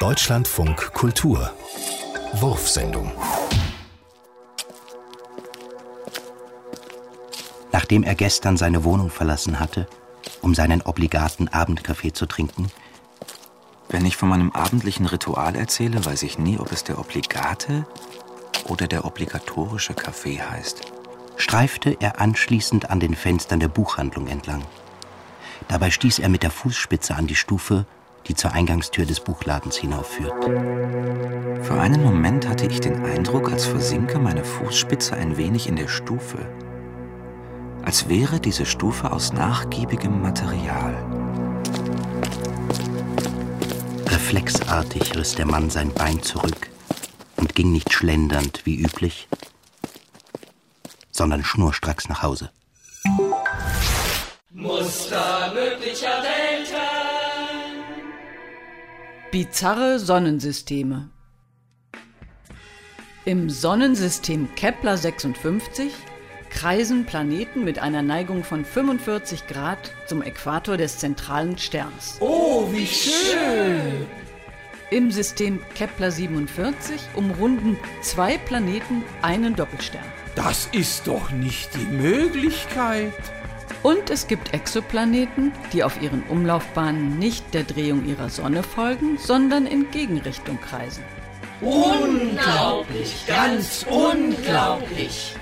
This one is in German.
Deutschlandfunk Kultur Wurfsendung Nachdem er gestern seine Wohnung verlassen hatte, um seinen obligaten Abendkaffee zu trinken, Wenn ich von meinem abendlichen Ritual erzähle, weiß ich nie, ob es der obligate oder der obligatorische Kaffee heißt. streifte er anschließend an den Fenstern der Buchhandlung entlang. Dabei stieß er mit der Fußspitze an die Stufe, die zur Eingangstür des Buchladens hinaufführt. Für einen Moment hatte ich den Eindruck, als versinke meine Fußspitze ein wenig in der Stufe. Als wäre diese Stufe aus nachgiebigem Material. Reflexartig riss der Mann sein Bein zurück und ging nicht schlendernd wie üblich, sondern schnurstracks nach Hause. Muster möglicher Welten. Bizarre Sonnensysteme. Im Sonnensystem Kepler 56 kreisen Planeten mit einer Neigung von 45 Grad zum Äquator des zentralen Sterns. Oh, wie schön. Im System Kepler 47 umrunden zwei Planeten einen Doppelstern. Das ist doch nicht die Möglichkeit. Und es gibt Exoplaneten, die auf ihren Umlaufbahnen nicht der Drehung ihrer Sonne folgen, sondern in Gegenrichtung kreisen. Unglaublich, ganz unglaublich.